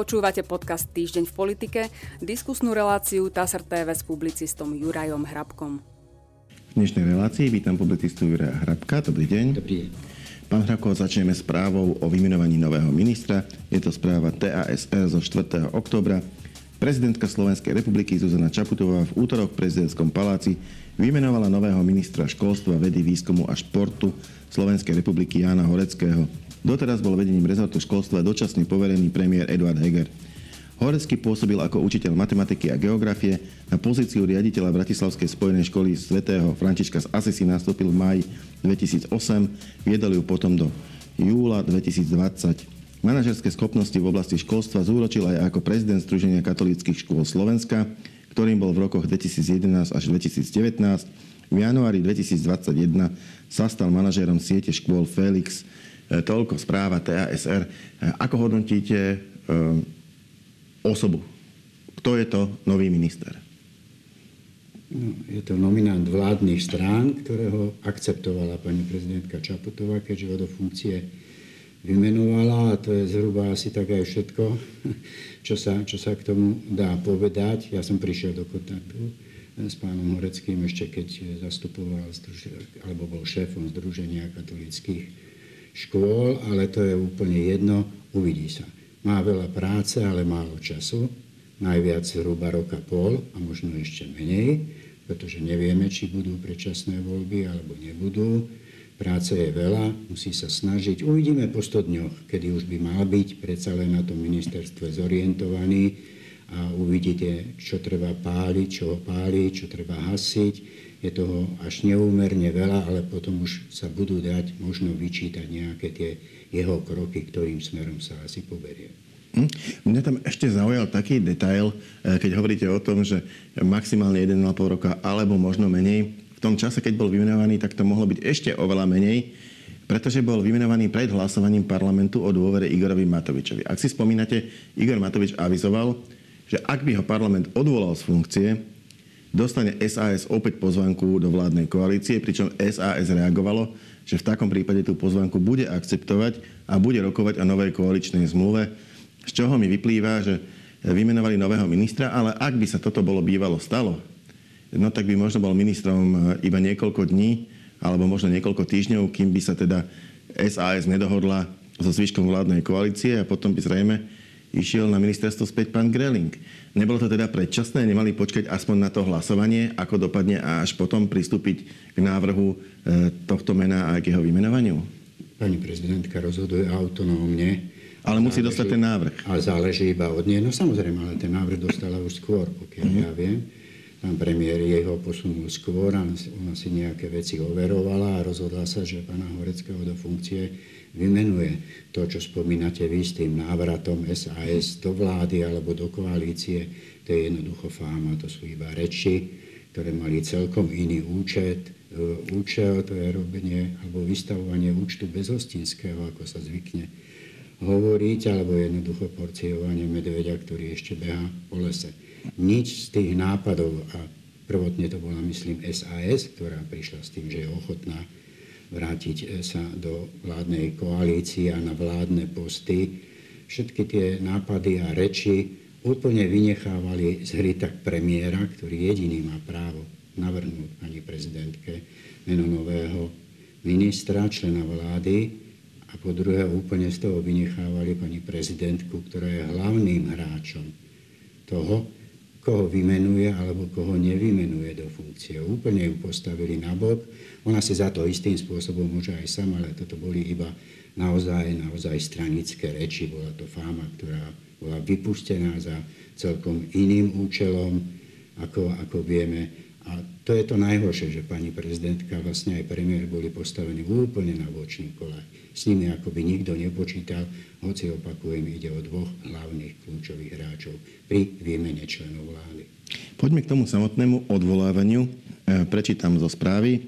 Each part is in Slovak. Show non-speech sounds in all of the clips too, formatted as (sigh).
Počúvate podcast Týždeň v politike, diskusnú reláciu TASR TV s publicistom Jurajom Hrabkom. V dnešnej relácii vítam publicistu Juraja Hrabka. Dobrý deň. Dobrý deň. Pán Hrabko, začneme správou o vymenovaní nového ministra. Je to správa TASR zo 4. oktobra. Prezidentka Slovenskej republiky Zuzana Čaputová v útorok v prezidentskom paláci vymenovala nového ministra školstva, vedy, výskumu a športu Slovenskej republiky Jána Horeckého. Doteraz bol vedením rezortu školstva dočasne poverený premiér Eduard Heger. Horecký pôsobil ako učiteľ matematiky a geografie. Na pozíciu riaditeľa Bratislavskej spojenej školy svätého Františka z Asisi nastúpil v máji 2008, viedol ju potom do júla 2020. Manažerské schopnosti v oblasti školstva zúročil aj ako prezident Združenia katolíckých škôl Slovenska, ktorým bol v rokoch 2011 až 2019. V januári 2021 sa stal manažérom siete škôl Felix toľko správa TASR. E, ako hodnotíte e, osobu? Kto je to nový minister? No, je to nominant vládnych strán, ktorého akceptovala pani prezidentka Čaputová, keďže ho do funkcie vymenovala a to je zhruba asi tak aj všetko, (laughs) čo sa, čo sa k tomu dá povedať. Ja som prišiel do kontaktu s pánom Horeckým ešte keď zastupoval alebo bol šéfom Združenia katolických škôl, ale to je úplne jedno, uvidí sa. Má veľa práce, ale málo času, najviac zhruba roka pol a možno ešte menej, pretože nevieme, či budú predčasné voľby alebo nebudú. Práce je veľa, musí sa snažiť. Uvidíme po 100 dňoch, kedy už by mal byť predsa len na tom ministerstve zorientovaný a uvidíte, čo treba páliť, čo ho páli, čo treba hasiť je toho až neúmerne veľa, ale potom už sa budú dať možno vyčítať nejaké tie jeho kroky, ktorým smerom sa asi poberie. Hm? Mňa tam ešte zaujal taký detail, e, keď hovoríte o tom, že maximálne 1,5 roka alebo možno menej. V tom čase, keď bol vymenovaný, tak to mohlo byť ešte oveľa menej, pretože bol vymenovaný pred hlasovaním parlamentu o dôvere Igorovi Matovičovi. Ak si spomínate, Igor Matovič avizoval, že ak by ho parlament odvolal z funkcie, dostane SAS opäť pozvanku do vládnej koalície, pričom SAS reagovalo, že v takom prípade tú pozvanku bude akceptovať a bude rokovať o novej koaličnej zmluve, z čoho mi vyplýva, že vymenovali nového ministra, ale ak by sa toto bolo bývalo stalo, no tak by možno bol ministrom iba niekoľko dní alebo možno niekoľko týždňov, kým by sa teda SAS nedohodla so zvyškom vládnej koalície a potom by zrejme išiel na ministerstvo späť pán Greling. Nebolo to teda predčasné? Nemali počkať aspoň na to hlasovanie, ako dopadne a až potom pristúpiť k návrhu e, tohto mena a k jeho vymenovaniu? Pani prezidentka rozhoduje autonómne. Ale musí záleží, dostať ten návrh. Ale záleží iba od nej. No samozrejme, ale ten návrh dostala už skôr, pokiaľ mm-hmm. ja viem. Pán premiér jeho posunul skôr a ona si nejaké veci overovala a rozhodla sa, že pána Horeckého do funkcie vymenuje to, čo spomínate vy s tým návratom SAS do vlády alebo do koalície, to je jednoducho fáma, to sú iba reči, ktoré mali celkom iný účet, e, účel, to je robenie alebo vystavovanie účtu bez hostinského, ako sa zvykne hovoriť, alebo jednoducho porciovanie medveďa, ktorý ešte beha po lese. Nič z tých nápadov, a prvotne to bola, myslím, SAS, ktorá prišla s tým, že je ochotná vrátiť e, sa do vládnej koalície a na vládne posty. Všetky tie nápady a reči úplne vynechávali z hry tak premiéra, ktorý jediný má právo navrhnúť pani prezidentke meno nového ministra, člena vlády a po druhé úplne z toho vynechávali pani prezidentku, ktorá je hlavným hráčom toho, koho vymenuje alebo koho nevymenuje do funkcie. Úplne ju postavili na bok. Ona si za to istým spôsobom môže aj sama, ale toto boli iba naozaj, naozaj stranické reči. Bola to fáma, ktorá bola vypustená za celkom iným účelom, ako, ako vieme. A to je to najhoršie, že pani prezidentka, vlastne aj premiér boli postavení úplne na bočný kolaj. S nimi ako by nikto nepočítal, hoci opakujem, ide o dvoch hlavných kľúčových hráčov pri výmene členov vlády. Poďme k tomu samotnému odvolávaniu. E, prečítam zo správy.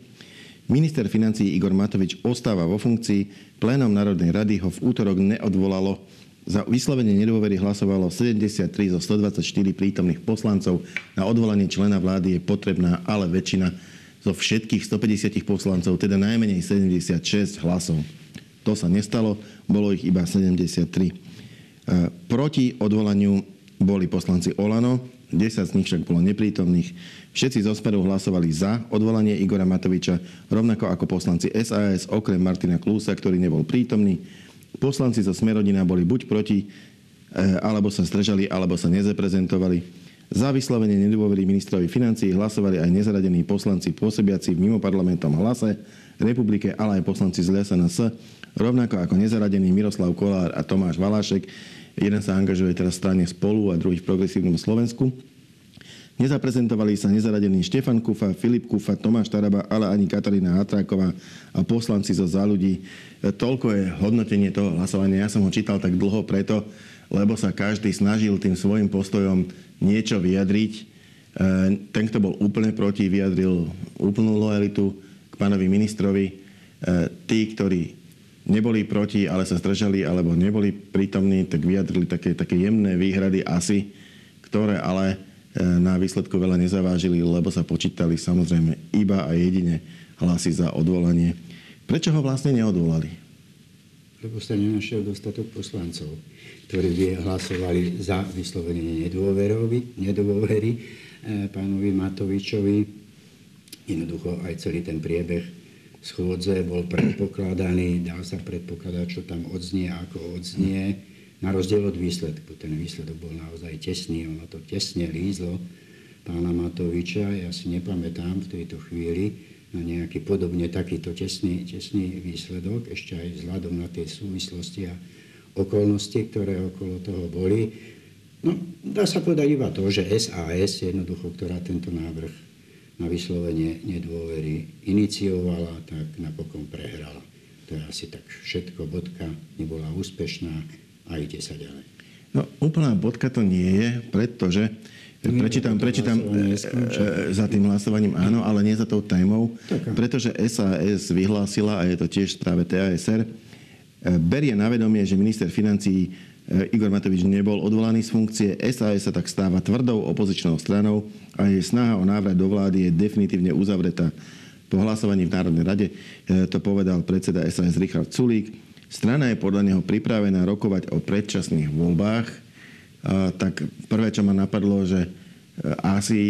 Minister financí Igor Matovič ostáva vo funkcii. Plénom Národnej rady ho v útorok neodvolalo za vyslovenie nedôvery hlasovalo 73 zo 124 prítomných poslancov. Na odvolanie člena vlády je potrebná ale väčšina zo všetkých 150 poslancov, teda najmenej 76 hlasov. To sa nestalo, bolo ich iba 73. Proti odvolaniu boli poslanci Olano, 10 z nich však bolo neprítomných. Všetci zo Smeru hlasovali za odvolanie Igora Matoviča, rovnako ako poslanci SAS, okrem Martina Klúsa, ktorý nebol prítomný. Poslanci zo Smerodina boli buď proti, alebo sa zdržali, alebo sa nezaprezentovali. Za vyslovenie nedôvery ministrovi financií hlasovali aj nezaradení poslanci pôsobiaci v mimoparlamentom hlase republike, ale aj poslanci z LSNS, rovnako ako nezaradený Miroslav Kolár a Tomáš Valášek. Jeden sa angažuje teraz v strane Spolu a druhý v Progresívnom Slovensku. Nezaprezentovali sa nezaradení Štefan Kufa, Filip Kufa, Tomáš Taraba, ale ani Katarína Hatráková a poslanci zo za ľudí. Toľko je hodnotenie toho hlasovania. Ja som ho čítal tak dlho preto, lebo sa každý snažil tým svojim postojom niečo vyjadriť. E, ten, kto bol úplne proti, vyjadril úplnú lojalitu k pánovi ministrovi. E, tí, ktorí neboli proti, ale sa zdržali alebo neboli prítomní, tak vyjadrili také, také jemné výhrady asi, ktoré ale e, na výsledku veľa nezavážili, lebo sa počítali samozrejme iba a jedine hlasy za odvolanie. Prečo ho vlastne neodvolali? Lebo sa nenašiel dostatok poslancov ktorí by hlasovali za vyslovenie nedôvery e, pánovi Matovičovi. Jednoducho aj celý ten priebeh schôdze bol predpokladaný, dal sa predpokladať, čo tam odznie, ako odznie, na rozdiel od výsledku. Ten výsledok bol naozaj tesný, ono to tesne lízlo pána Matoviča. Ja si nepamätám v tejto chvíli na nejaký podobne takýto tesný, tesný výsledok, ešte aj vzhľadom na tie súvislosti a okolnosti, ktoré okolo toho boli. No, dá sa povedať iba to, že SAS jednoducho, ktorá tento návrh na vyslovenie nedôvery iniciovala, tak napokon prehrala. To je asi tak všetko, bodka nebola úspešná a ide sa ďalej. No úplná bodka to nie je, pretože Prečítam, prečítam e, e, za tým hlasovaním áno, ale nie za tou témou, pretože SAS vyhlásila, a je to tiež správe TASR, berie na vedomie, že minister financií Igor Matovič nebol odvolaný z funkcie. SAS sa tak stáva tvrdou opozičnou stranou a jej snaha o návrat do vlády je definitívne uzavretá. Po hlasovaní v Národnej rade to povedal predseda SAS Richard Sulík. Strana je podľa neho pripravená rokovať o predčasných voľbách. Tak prvé, čo ma napadlo, že eh, asi,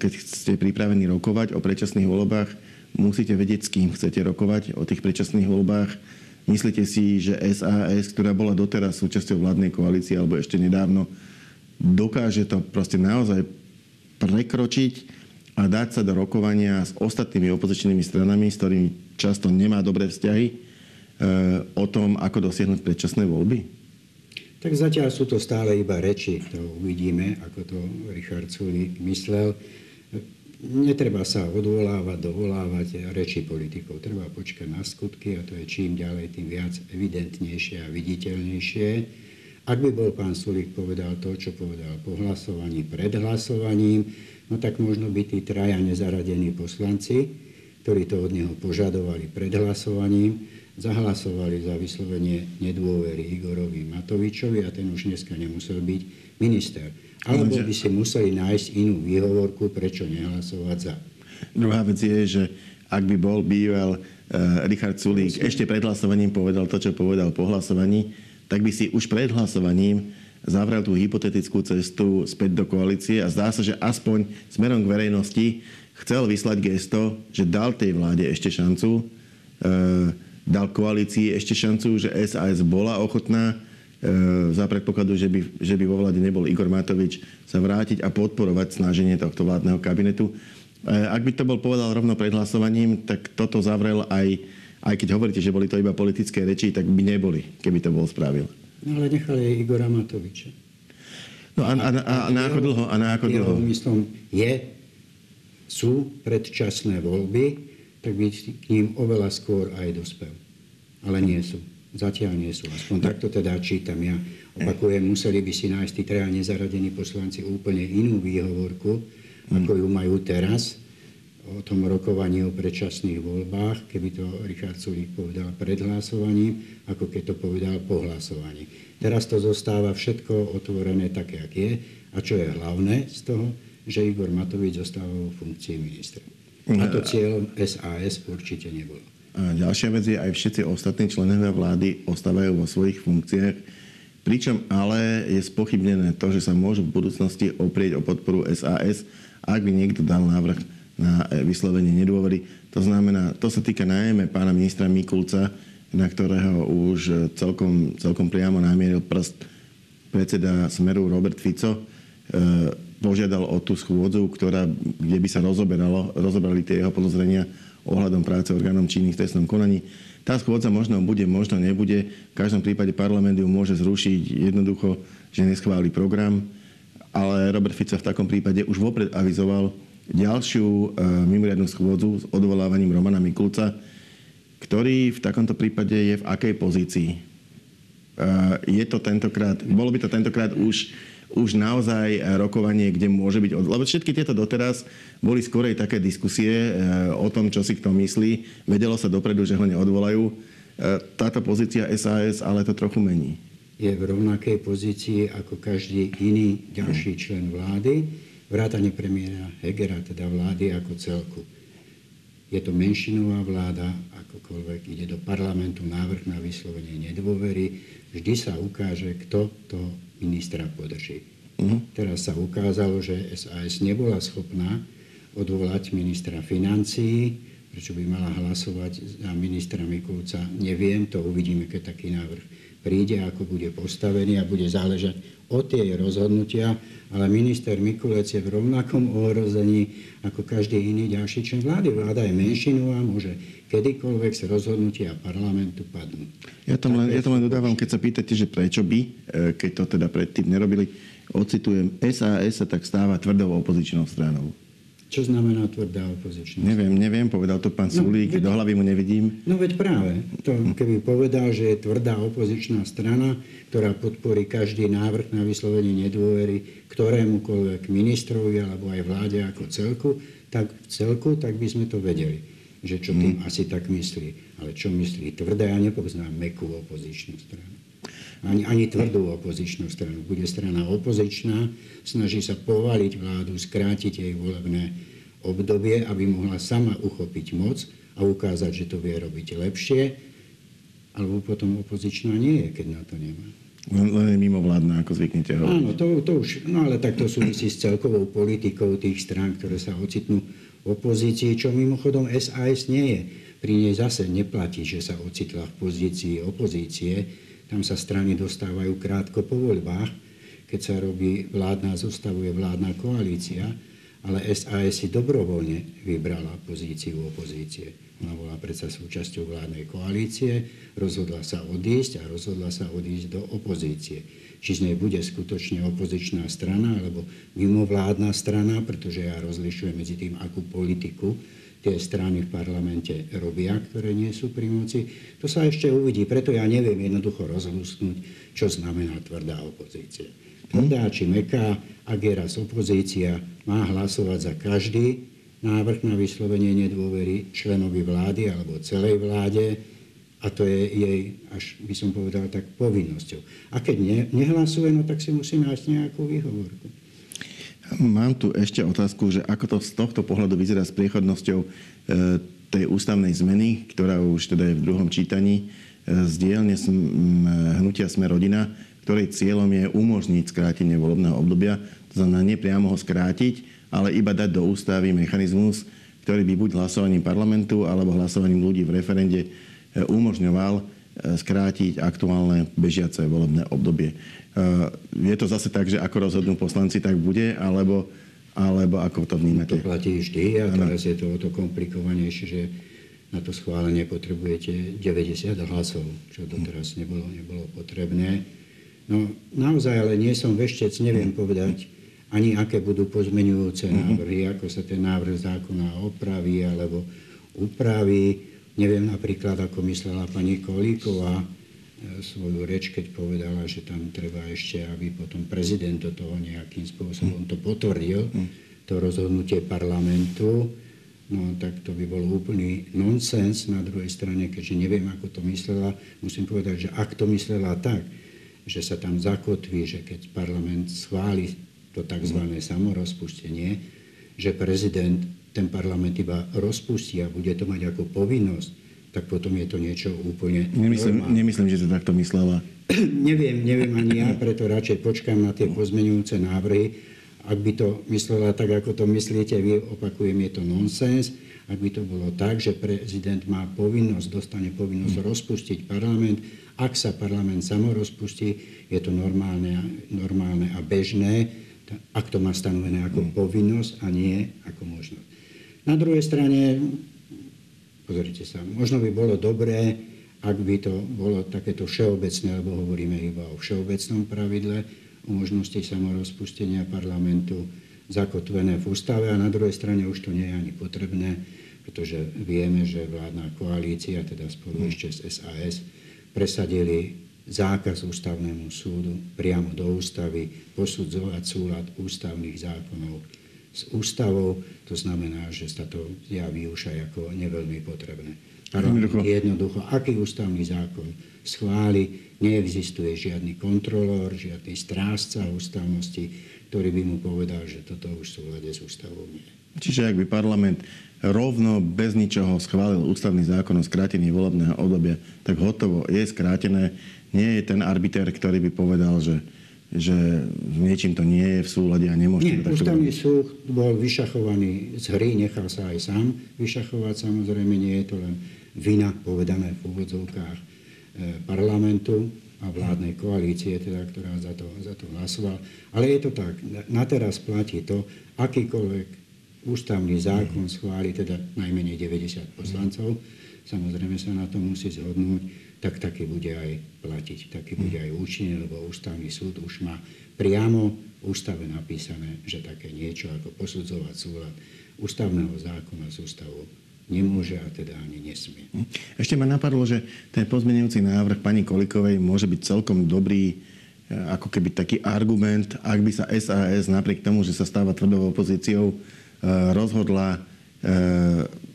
keď ste pripravení rokovať o predčasných voľbách, musíte vedieť, s kým chcete rokovať o tých predčasných voľbách Myslíte si, že SAS, ktorá bola doteraz súčasťou vládnej koalície alebo ešte nedávno, dokáže to proste naozaj prekročiť a dať sa do rokovania s ostatnými opozičnými stranami, s ktorými často nemá dobré vzťahy, e, o tom, ako dosiahnuť predčasné voľby? Tak zatiaľ sú to stále iba reči. To uvidíme, ako to Richard Sulík myslel netreba sa odvolávať, dovolávať reči politikov. Treba počkať na skutky a to je čím ďalej, tým viac evidentnejšie a viditeľnejšie. Ak by bol pán Sulík povedal to, čo povedal po hlasovaní, pred hlasovaním, no tak možno by tí traja nezaradení poslanci, ktorí to od neho požadovali pred hlasovaním, zahlasovali za vyslovenie nedôvery Igorovi Matovičovi a ten už dneska nemusel byť minister. Alebo by si museli nájsť inú výhovorku, prečo nehlasovať za. Druhá vec je, že ak by bol býval uh, Richard Sulík ešte pred hlasovaním povedal to, čo povedal po hlasovaní, tak by si už pred hlasovaním zavrel tú hypotetickú cestu späť do koalície a zdá sa, že aspoň smerom k verejnosti chcel vyslať gesto, že dal tej vláde ešte šancu, uh, dal koalícii ešte šancu, že SAS bola ochotná E, za predpokladu, že by, že by vo vláde nebol Igor Matovič, sa vrátiť a podporovať snaženie tohto vládneho kabinetu. E, ak by to bol povedal rovno pred hlasovaním, tak toto zavrel aj, aj keď hovoríte, že boli to iba politické reči, tak by neboli, keby to bol spravil. No ale nechal je Igora Matoviča. No a, a, a, a na ako dlho? A na ako dlho? Myslím, je, sú predčasné voľby, tak by k ním oveľa skôr aj dospel. Ale nie sú. Zatiaľ nie sú. Aspoň takto teda čítam. Ja opakujem, museli by si nájsť tí treja nezaradení poslanci úplne inú výhovorku, ako ju majú teraz o tom rokovaní o predčasných voľbách, keby to Richard Sulík povedal pred hlasovaním, ako keď to povedal po hlasovaní. Teraz to zostáva všetko otvorené také, ak je. A čo je hlavné z toho? Že Igor Matovič zostáva vo funkcii ministra. A to cieľom SAS určite nebolo. A ďalšia vec je, aj všetci ostatní členovia vlády ostávajú vo svojich funkciách. Pričom ale je spochybnené to, že sa môžu v budúcnosti oprieť o podporu SAS, ak by niekto dal návrh na vyslovenie nedôvery. To znamená, to sa týka najmä pána ministra Mikulca, na ktorého už celkom, celkom priamo namieril prst predseda Smeru Robert Fico. E, požiadal o tú schôdzu, ktorá, kde by sa rozoberalo, rozoberali tie jeho podozrenia ohľadom práce orgánom činných v trestnom konaní. Tá schôdza možno bude, možno nebude. V každom prípade parlament ju môže zrušiť jednoducho, že neschváli program. Ale Robert Fico v takom prípade už vopred avizoval ďalšiu e, mimoriadnú schôdzu s odvolávaním Romana Mikulca, ktorý v takomto prípade je v akej pozícii? E, je to tentokrát, bolo by to tentokrát už už naozaj rokovanie, kde môže byť... Lebo všetky tieto doteraz boli skorej také diskusie eh, o tom, čo si kto myslí. Vedelo sa dopredu, že ho neodvolajú. Eh, táto pozícia SAS ale to trochu mení. Je v rovnakej pozícii ako každý iný ďalší člen vlády, vrátane premiéra Hegera, teda vlády ako celku. Je to menšinová vláda, akokoľvek ide do parlamentu návrh na vyslovenie nedôvery, vždy sa ukáže, kto toho ministra podrží. Uh-huh. Teraz sa ukázalo, že SAS nebola schopná odvolať ministra financií, prečo by mala hlasovať za ministra Mikulca. Neviem, to uvidíme, keď taký návrh príde, ako bude postavený a bude záležať od tie rozhodnutia, ale minister Mikulec je v rovnakom ohrození ako každý iný ďalší člen vlády. Vláda je menšinová, môže kedykoľvek z rozhodnutia parlamentu padnú. Ja to len, ja len dodávam, keď sa pýtate, že prečo by, e, keď to teda predtým nerobili, ocitujem, SAS sa tak stáva tvrdou opozičnou stranou. Čo znamená tvrdá opozičná? Neviem, neviem, povedal to pán no, Sulík, veď, do hlavy mu nevidím. No veď práve, to, keby povedal, že je tvrdá opozičná strana, ktorá podporí každý návrh na vyslovenie nedôvery ktorémukoľvek ministrovi alebo aj vláde ako celku, tak v celku, tak by sme to vedeli, že čo tým hmm. asi tak myslí. Ale čo myslí tvrdé, ja nepoznám mekú opozičnú stranu ani, ani tvrdú opozičnú stranu. Bude strana opozičná, snaží sa povaliť vládu, skrátiť jej volebné obdobie, aby mohla sama uchopiť moc a ukázať, že to vie robiť lepšie, alebo potom opozičná nie je, keď na to nemá. Len, len mimovládna, ako zvyknete hovoriť. Áno, to, to už, no ale tak to súvisí s celkovou politikou tých strán, ktoré sa ocitnú v opozícii, čo mimochodom SAS nie je. Pri nej zase neplatí, že sa ocitla v pozícii opozície, tam sa strany dostávajú krátko po voľbách, keď sa robí vládna, zostavuje vládna koalícia, ale SAS si dobrovoľne vybrala pozíciu opozície. Ona bola predsa súčasťou vládnej koalície, rozhodla sa odísť a rozhodla sa odísť do opozície. Či z nej bude skutočne opozičná strana alebo mimovládna strana, pretože ja rozlišujem medzi tým, akú politiku tie strany v parlamente robia, ktoré nie sú pri moci. To sa ešte uvidí, preto ja neviem jednoducho rozhľusnúť, čo znamená tvrdá opozícia. Tvrdá či meká, ak je raz opozícia, má hlasovať za každý návrh na vyslovenie nedôvery členovi vlády alebo celej vláde a to je jej, až by som povedal, tak povinnosťou. A keď ne, nehlasuje, no tak si musí nájsť nejakú výhovorku. Mám tu ešte otázku, že ako to z tohto pohľadu vyzerá s priechodnosťou e, tej ústavnej zmeny, ktorá už teda je v druhom čítaní. E, z dielne hnutia Sme rodina, ktorej cieľom je umožniť skrátenie volebného obdobia, to znamená nepriamo ho skrátiť, ale iba dať do ústavy mechanizmus, ktorý by buď hlasovaním parlamentu alebo hlasovaním ľudí v referende e, umožňoval skrátiť aktuálne bežiace volebné obdobie. Eh, je to zase tak, že ako rozhodnú poslanci, tak bude, alebo, alebo ako to vnímate? To platí vždy a teraz je to o to komplikovanejšie, že na to schválenie potrebujete 90 hlasov, čo doteraz nebolo, nebolo potrebné. No naozaj, ale nie som veštec, neviem povedať ani aké budú pozmenujúce mhm. návrhy, ako sa ten návrh zákona opraví alebo upraví. Neviem napríklad, ako myslela pani Kolíková, svoju reč, keď povedala, že tam treba ešte, aby potom prezident do toho nejakým spôsobom to potvrdil, to rozhodnutie parlamentu, no tak to by bol úplný nonsens. Na druhej strane, keďže neviem, ako to myslela, musím povedať, že ak to myslela tak, že sa tam zakotví, že keď parlament schváli to tzv. samorozpustenie, že prezident ten parlament iba rozpustí a bude to mať ako povinnosť tak potom je to niečo úplne Nemyslím, nemyslím že to takto myslela. (clears throat) neviem, neviem ani ja, preto radšej počkám na tie pozmenujúce návrhy. Ak by to myslela tak, ako to myslíte vy, opakujem, je to nonsens. Ak by to bolo tak, že prezident má povinnosť, dostane povinnosť rozpustiť parlament, ak sa parlament samo rozpustí, je to normálne, normálne a bežné, ak to má stanovené ako povinnosť a nie ako možnosť. Na druhej strane Pozrite sa, možno by bolo dobré, ak by to bolo takéto všeobecné, lebo hovoríme iba o všeobecnom pravidle, o možnosti samorozpustenia parlamentu zakotvené v ústave a na druhej strane už to nie je ani potrebné, pretože vieme, že vládna koalícia, teda spolu ešte s SAS, presadili zákaz ústavnému súdu priamo do ústavy posudzovať súlad ústavných zákonov s ústavou. To znamená, že sa to javí už aj ako neveľmi potrebné. Parlament jednoducho, aký ústavný zákon schváli, neexistuje žiadny kontrolór, žiadny strážca ústavnosti, ktorý by mu povedal, že toto už v súlade s ústavou nie. Čiže ak by parlament rovno bez ničoho schválil ústavný zákon o skrátení volebného obdobia, tak hotovo, je skrátené. Nie je ten arbiter, ktorý by povedal, že že niečím to nie je v súlade a nemôžete nie, ústavný súd bol vyšachovaný z hry, nechal sa aj sám vyšachovať. Samozrejme, nie je to len vina, povedané v úvodzovkách, e, parlamentu a vládnej koalície, teda, ktorá za to, za to hlasovala. Ale je to tak, na teraz platí to, akýkoľvek ústavný zákon schváli, teda najmenej 90 poslancov, samozrejme sa na to musí zhodnúť tak taký bude aj platiť, taký bude aj účinný, lebo ústavný súd už má priamo v ústave napísané, že také niečo ako posudzovať súlad ústavného zákona s ústavou nemôže a teda ani nesmie. Hm. Ešte ma napadlo, že ten pozmenujúci návrh pani Kolikovej môže byť celkom dobrý e, ako keby taký argument, ak by sa SAS napriek tomu, že sa stáva tvrdou opozíciou, e, rozhodla e,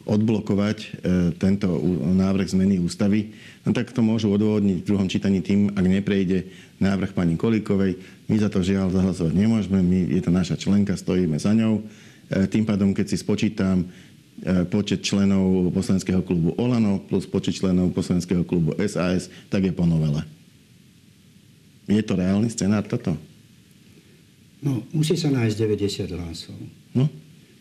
odblokovať e, tento návrh zmeny ústavy, no tak to môžu odôvodniť v druhom čítaní tým, ak neprejde návrh pani Kolíkovej. My za to žiaľ zahlasovať nemôžeme, my, je to naša členka, stojíme za ňou. E, tým pádom, keď si spočítam e, počet členov poslaneckého klubu Olano plus počet členov poslaneckého klubu SAS, tak je po novele. Je to reálny scenár toto? No, musí sa nájsť 90 hlasov. No?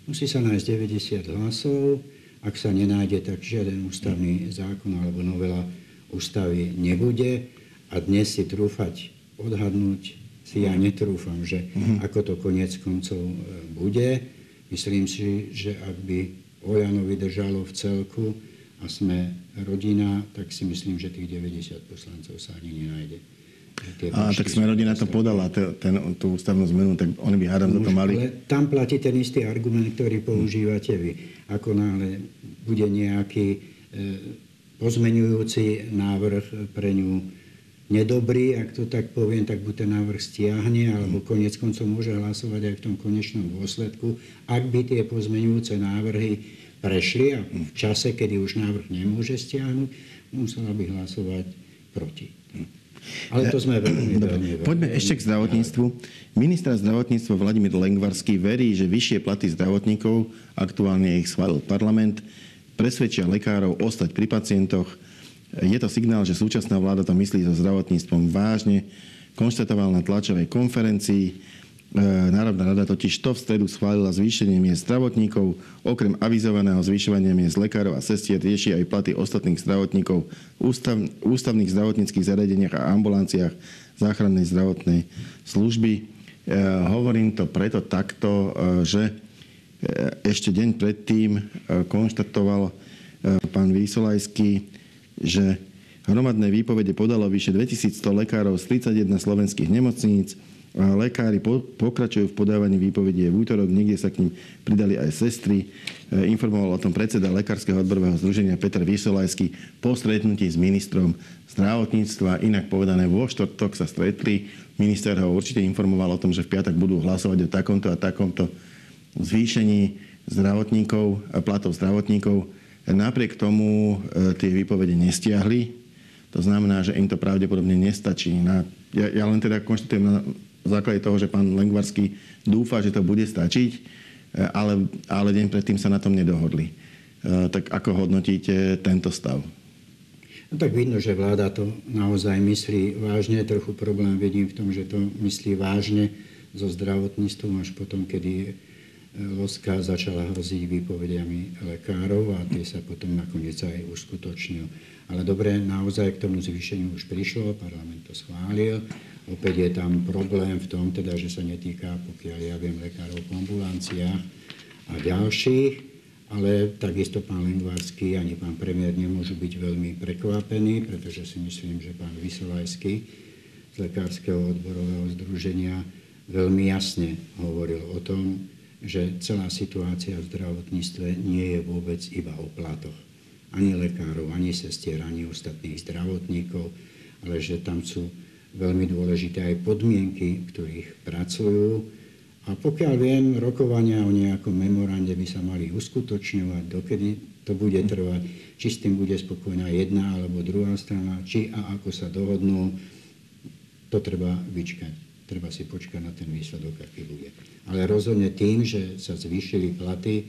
Musí sa nájsť 90 hlasov ak sa nenájde, tak žiaden ústavný zákon alebo novela ústavy nebude. A dnes si trúfať, odhadnúť si ja netrúfam, že mm-hmm. ako to konec koncov e, bude. Myslím si, že ak by Oľano vydržalo v celku a sme rodina, tak si myslím, že tých 90 poslancov sa ani nenájde. A tak sme rodina to podala, ten, tú ústavnú zmenu, tak oni by hádam za to mali. Ale tam platí ten istý argument, ktorý používate vy. Ako náhle bude nejaký e, pozmenujúci návrh pre ňu nedobrý, ak to tak poviem, tak buď ten návrh stiahne, alebo konec koncov môže hlasovať aj v tom konečnom dôsledku. Ak by tie pozmenujúce návrhy prešli a v čase, kedy už návrh nemôže stiahnuť, musela by hlasovať proti. Ale to sme veľmi, Dobre. veľmi, Poďme veľmi, ešte k zdravotníctvu. Minister zdravotníctva Vladimír Lengvarský verí, že vyššie platy zdravotníkov, aktuálne ich schválil parlament, presvedčia lekárov ostať pri pacientoch. Je to signál, že súčasná vláda to myslí so zdravotníctvom vážne. Konštatoval na tlačovej konferencii, Národná rada totiž to v stredu schválila zvýšenie miest zdravotníkov. Okrem avizovaného zvyšovania miest lekárov a sestier rieši aj platy ostatných zdravotníkov v ústav, ústavných zdravotníckých zariadeniach a ambulanciách záchrannej zdravotnej služby. E, hovorím to preto takto, e, že e, ešte deň predtým e, konštatoval e, pán Výsolajský, že hromadné výpovede podalo vyše 2100 lekárov z 31 slovenských nemocníc, Lekári pokračujú v podávaní výpovedí v útorok, niekde sa k ním pridali aj sestry. E, informoval o tom predseda Lekárskeho odborového združenia Peter Vysolajský po stretnutí s ministrom zdravotníctva. Inak povedané, vo štvrtok sa stretli. Minister ho určite informoval o tom, že v piatok budú hlasovať o takomto a takomto zvýšení zdravotníkov, platov zdravotníkov. Napriek tomu e, tie výpovede nestiahli. To znamená, že im to pravdepodobne nestačí. Na, ja, ja len teda konštatujem na základe toho, že pán Lengvarský dúfa, že to bude stačiť, e, ale, ale deň predtým sa na tom nedohodli. E, tak ako hodnotíte tento stav? No tak vidno, že vláda to naozaj myslí vážne. Trochu problém vidím v tom, že to myslí vážne so zdravotníctvom až potom, kedy Loska začala hroziť výpovediami lekárov a tie sa potom nakoniec aj uskutočnil. Ale dobre, naozaj k tomu zvýšeniu už prišlo, parlament to schválil. Opäť je tam problém v tom, teda, že sa netýka, pokiaľ ja viem, lekárov v ambulanciách a ďalších ale takisto pán Lengvarský ani pán premiér nemôžu byť veľmi prekvapení, pretože si myslím, že pán Vysolajský z Lekárskeho odborového združenia veľmi jasne hovoril o tom, že celá situácia v zdravotníctve nie je vôbec iba o platoch. Ani lekárov, ani sestier, ani ostatných zdravotníkov, ale že tam sú veľmi dôležité aj podmienky, v ktorých pracujú, a pokiaľ viem, rokovania o nejakom memorande by sa mali uskutočňovať, dokedy to bude trvať, či s tým bude spokojná jedna alebo druhá strana, či a ako sa dohodnú, to treba vyčkať. Treba si počkať na ten výsledok, aký bude. Ale rozhodne tým, že sa zvýšili platy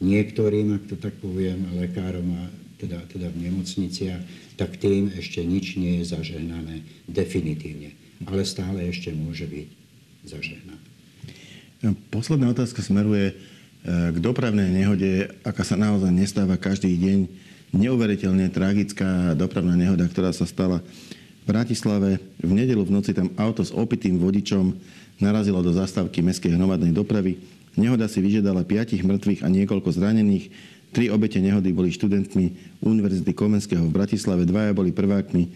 niektorým, ak to tak poviem, lekárom a teda, teda v nemocniciach, tak tým ešte nič nie je zažehnané definitívne. Ale stále ešte môže byť zažehnané. Posledná otázka smeruje e, k dopravnej nehode, aká sa naozaj nestáva každý deň. Neuveriteľne tragická dopravná nehoda, ktorá sa stala v Bratislave. V nedelu v noci tam auto s opitým vodičom narazilo do zastávky mestskej hromadnej dopravy. Nehoda si vyžiadala piatich mŕtvych a niekoľko zranených. Tri obete nehody boli študentmi Univerzity Komenského v Bratislave, dvaja boli prvákmi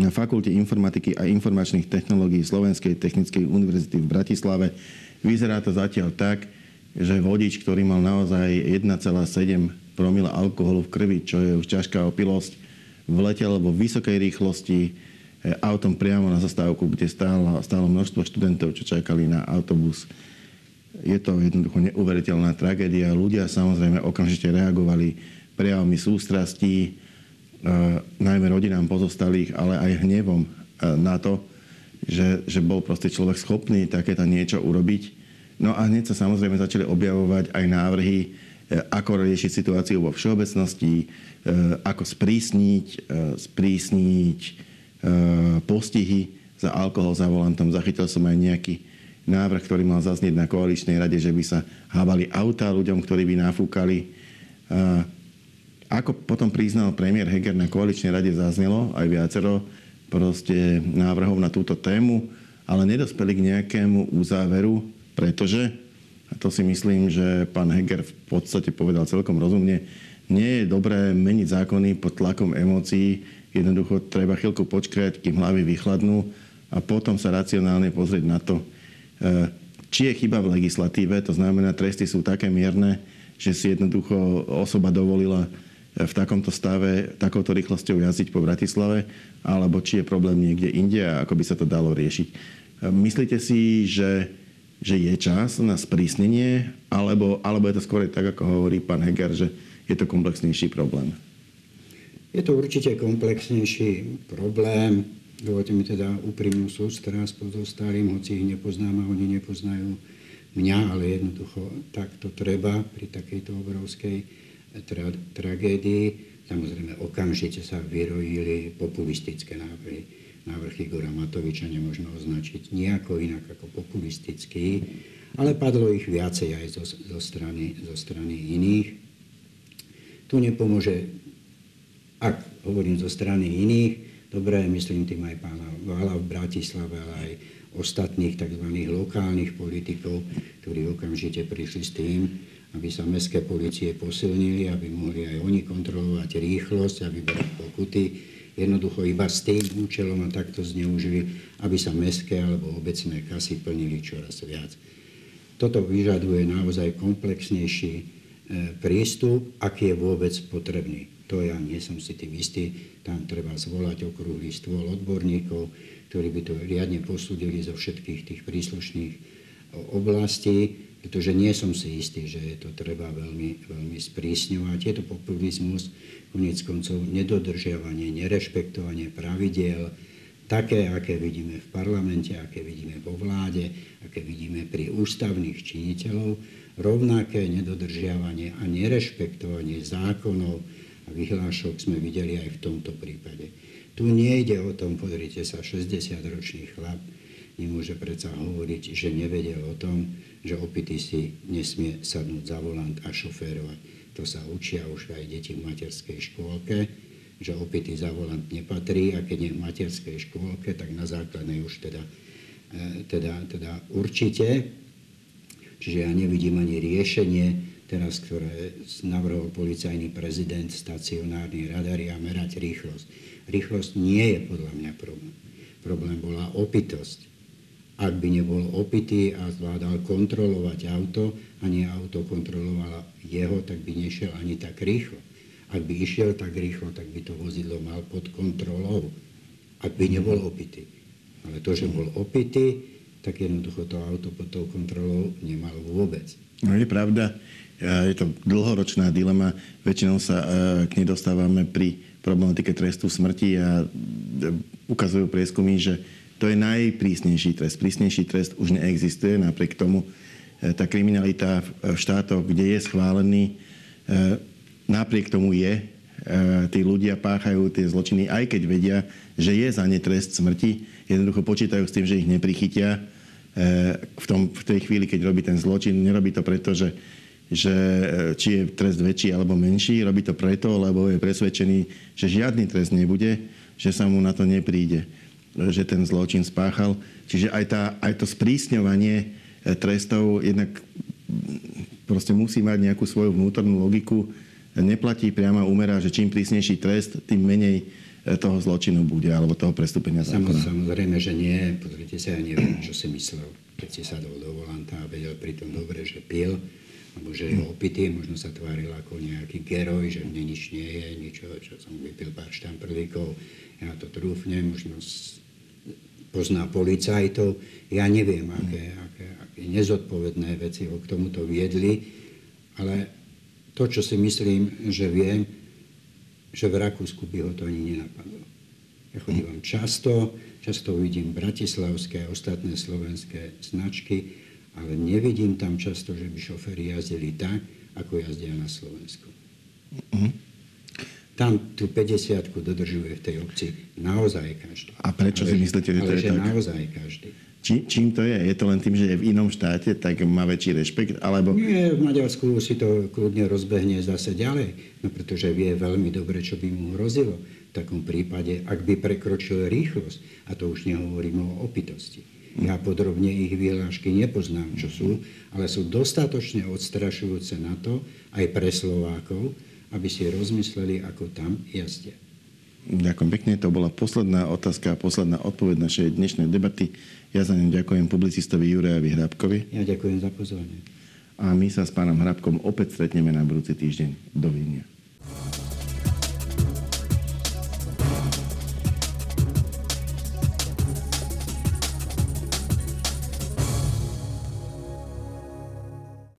na Fakulte informatiky a informačných technológií Slovenskej technickej univerzity v Bratislave. Vyzerá to zatiaľ tak, že vodič, ktorý mal naozaj 1,7 promila alkoholu v krvi, čo je už ťažká opilosť, vletel vo vysokej rýchlosti e, autom priamo na zastávku, kde stálo, stálo množstvo študentov, čo čakali na autobus. Je to jednoducho neuveriteľná tragédia. Ľudia samozrejme okamžite reagovali prejavmi sústrastí, e, najmä rodinám pozostalých, ale aj hnevom e, na to, že, že bol proste človek schopný takéto niečo urobiť. No a hneď sa samozrejme začali objavovať aj návrhy, e, ako riešiť situáciu vo všeobecnosti, ako sprísniť, sprísniť postihy za alkohol za volantom. Zachytil som aj nejaký návrh, ktorý mal zaznieť na koaličnej rade, že by sa hábali auta ľuďom, ktorí by nafúkali. Ako potom priznal premiér Heger na koaličnej rade zaznelo aj viacero proste návrhov na túto tému, ale nedospeli k nejakému uzáveru, pretože, a to si myslím, že pán Heger v podstate povedal celkom rozumne, nie je dobré meniť zákony pod tlakom emócií, jednoducho treba chvíľku počkať, kým hlavy vychladnú a potom sa racionálne pozrieť na to, či je chyba v legislatíve, to znamená, tresty sú také mierne, že si jednoducho osoba dovolila v takomto stave takouto rýchlosťou jazdiť po Bratislave, alebo či je problém niekde inde a ako by sa to dalo riešiť. Myslíte si, že, že je čas na sprísnenie, alebo, alebo je to skôr tak, ako hovorí pán Heger, že je to komplexnejší problém? Je to určite komplexnejší problém. Dovolte mi teda úprimnú sústrasť pozostalým, hoci ich nepoznám a oni nepoznajú mňa, ale jednoducho tak to treba pri takejto obrovskej tra, tragédii. Samozrejme, okamžite sa vyrojili populistické návrhy. Návrh Igora Matoviča nemôžno označiť nejako inak ako populistický, ale padlo ich viacej aj zo, zo, strany, zo strany iných. Tu nepomôže, ak hovorím zo strany iných, dobre, myslím tým aj pána Vála v Bratislave, ale aj ostatných tzv. lokálnych politikov, ktorí okamžite prišli s tým, aby sa mestské policie posilnili, aby mohli aj oni kontrolovať rýchlosť, aby boli pokuty. Jednoducho iba s tým účelom a takto zneužili, aby sa mestské alebo obecné kasy plnili čoraz viac. Toto vyžaduje naozaj komplexnejší e, prístup, aký je vôbec potrebný. To ja nie som si tým istý. Tam treba zvolať okrúhly stôl odborníkov, ktorí by to riadne posúdili zo všetkých tých príslušných oblastí pretože nie som si istý, že je to treba veľmi, veľmi sprísňovať. Je to populizmus, konec koncov nedodržiavanie, nerešpektovanie pravidiel, také, aké vidíme v parlamente, aké vidíme vo vláde, aké vidíme pri ústavných činiteľov, rovnaké nedodržiavanie a nerešpektovanie zákonov, vyhlášok sme videli aj v tomto prípade. Tu nejde o tom, pozrite sa, 60-ročný chlap nemôže predsa hovoriť, že nevedel o tom, že opitý si nesmie sadnúť za volant a šoférovať. To sa učia už aj deti v materskej škôlke, že opitý za volant nepatrí a keď je v materskej škôlke, tak na základnej už teda, e, teda, teda určite. Čiže ja nevidím ani riešenie teraz, ktoré navrhol policajný prezident, stacionárny radary a merať rýchlosť. Rýchlosť nie je podľa mňa problém. Problém bola opitosť. Ak by nebol opitý a zvládal kontrolovať auto a nie auto kontrolovalo jeho, tak by nešiel ani tak rýchlo. Ak by išiel tak rýchlo, tak by to vozidlo mal pod kontrolou. Ak by nebol opitý. Ale to, že bol opitý, tak jednoducho to auto pod tou kontrolou nemal vôbec. No je pravda, je to dlhoročná dilema. Väčšinou sa e, k nej dostávame pri problematike trestu smrti a e, ukazujú prieskumy, že to je najprísnejší trest. Prísnejší trest už neexistuje, napriek tomu e, tá kriminalita v štátoch, kde je schválený, napriek tomu je. Tí ľudia páchajú tie zločiny, aj keď vedia, že je za ne trest smrti. Jednoducho počítajú s tým, že ich neprichytia v, tom, v tej chvíli, keď robí ten zločin. Nerobí to preto, že že e, či je trest väčší alebo menší, robí to preto, lebo je presvedčený, že žiadny trest nebude, že sa mu na to nepríde, že ten zločin spáchal. Čiže aj, tá, aj to sprísňovanie e, trestov jednak proste musí mať nejakú svoju vnútornú logiku. Neplatí priama úmera, že čím prísnejší trest, tým menej e, toho zločinu bude, alebo toho prestúpenia zákona. Samozrejme, že nie. Pozrite sa, ja neviem, čo si myslel, keď si sadol do volanta a vedel pritom dobre, že pil alebo že je opitý, možno sa tváril ako nejaký geroj, že mne nič nie je, ničo, čo som vypil pár štamprlíkov, ja to trúfnem, možno pozná policajtov. Ja neviem, aké, aké, aké nezodpovedné veci ho k tomuto viedli, ale to, čo si myslím, že viem, že v Rakúsku by ho to ani nenapadlo. Ja chodím často, často vidím bratislavské a ostatné slovenské značky, ale nevidím tam často, že by šoféry jazdili tak, ako jazdia na Slovensku. Mm-hmm. Tam tú 50 dodržuje v tej obci naozaj každý. A prečo ale, si myslíte, že to je že tak? naozaj každý. Či, čím to je? Je to len tým, že je v inom štáte, tak má väčší rešpekt? Alebo... Nie, v Maďarsku si to kľudne rozbehne zase ďalej, no pretože vie veľmi dobre, čo by mu hrozilo v takom prípade, ak by prekročil rýchlosť. A to už nehovorím o opitosti. Ja podrobne ich vyhlášky nepoznám, čo sú, ale sú dostatočne odstrašujúce na to, aj pre Slovákov, aby si rozmysleli, ako tam jazdia. Ďakujem pekne. To bola posledná otázka a posledná odpoveď našej dnešnej debaty. Ja za ňu ďakujem publicistovi Jurajovi Hrabkovi. Ja ďakujem za pozornie. A my sa s pánom Hrabkom opäť stretneme na budúci týždeň. Dovidenia.